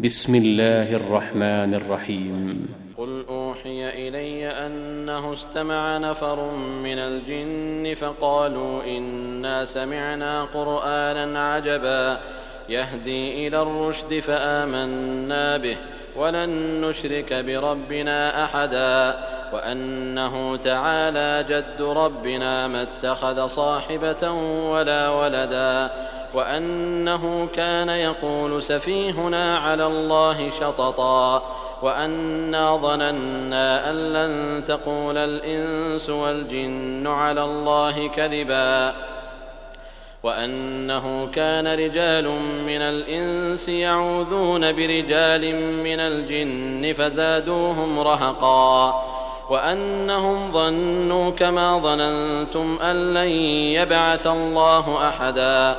بسم الله الرحمن الرحيم. قل أوحي إلي أنه استمع نفر من الجن فقالوا إنا سمعنا قرآنا عجبا. يهدي إلى الرشد فآمنا به ولن نشرك بربنا أحدا. وأنه تعالى جد ربنا ما اتخذ صاحبة ولا ولدا. وأنه كان يقول سفيهنا على الله شططا وأنا ظننا أن لن تقول الإنس والجن على الله كذبا وأنه كان رجال من الإنس يعوذون برجال من الجن فزادوهم رهقا وأنهم ظنوا كما ظننتم أن لن يبعث الله أحدا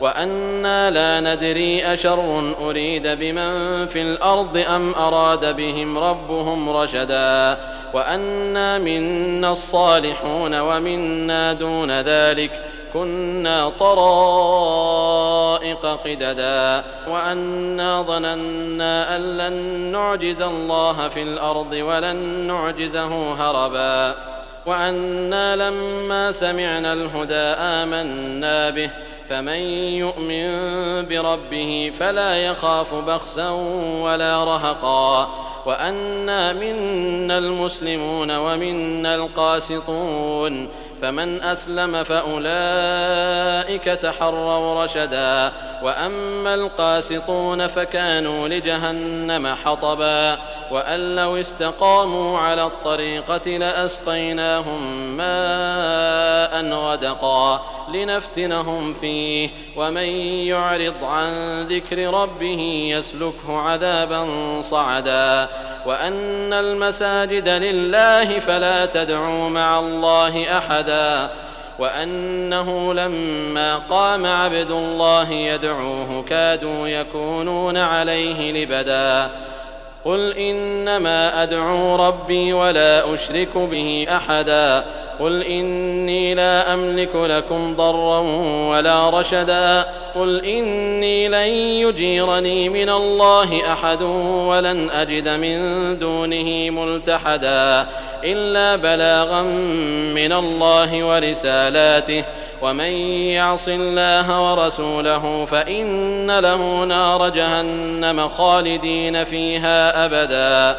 وأنا لا ندري أشر أريد بمن في الأرض أم أراد بهم ربهم رشدا وأنا منا الصالحون ومنا دون ذلك كنا طرائق قددا وأنا ظننا أن لن نعجز الله في الأرض ولن نعجزه هربا وأنا لما سمعنا الهدى آمنا به فمن يؤمن بربه فلا يخاف بخسا ولا رهقا. وأنا منا المسلمون ومنا القاسطون. فمن أسلم فأولئك تحروا رشدا. وأما القاسطون فكانوا لجهنم حطبا. وأن لو استقاموا على الطريقة لأسقيناهم ماء غدقا. لنفتنهم فيه. ومن يعرض عن ذكر ربه يسلكه عذابا صعدا. وأن المساجد لله فلا تدعوا مع الله أحدا. وأنه لما قام عبد الله يدعوه كادوا يكونون عليه لبدا. قل إنما أدعو ربي ولا أشرك به أحدا. قل إني لا أملك لكم ضرا ولا رشدا. قل إني لن يجيرني من الله أحد ولن أجد من دونه ملتحدا. إلا بلاغا من الله ورسالاته. ومن يعص الله ورسوله فإن له نار جهنم خالدين فيها أبدا.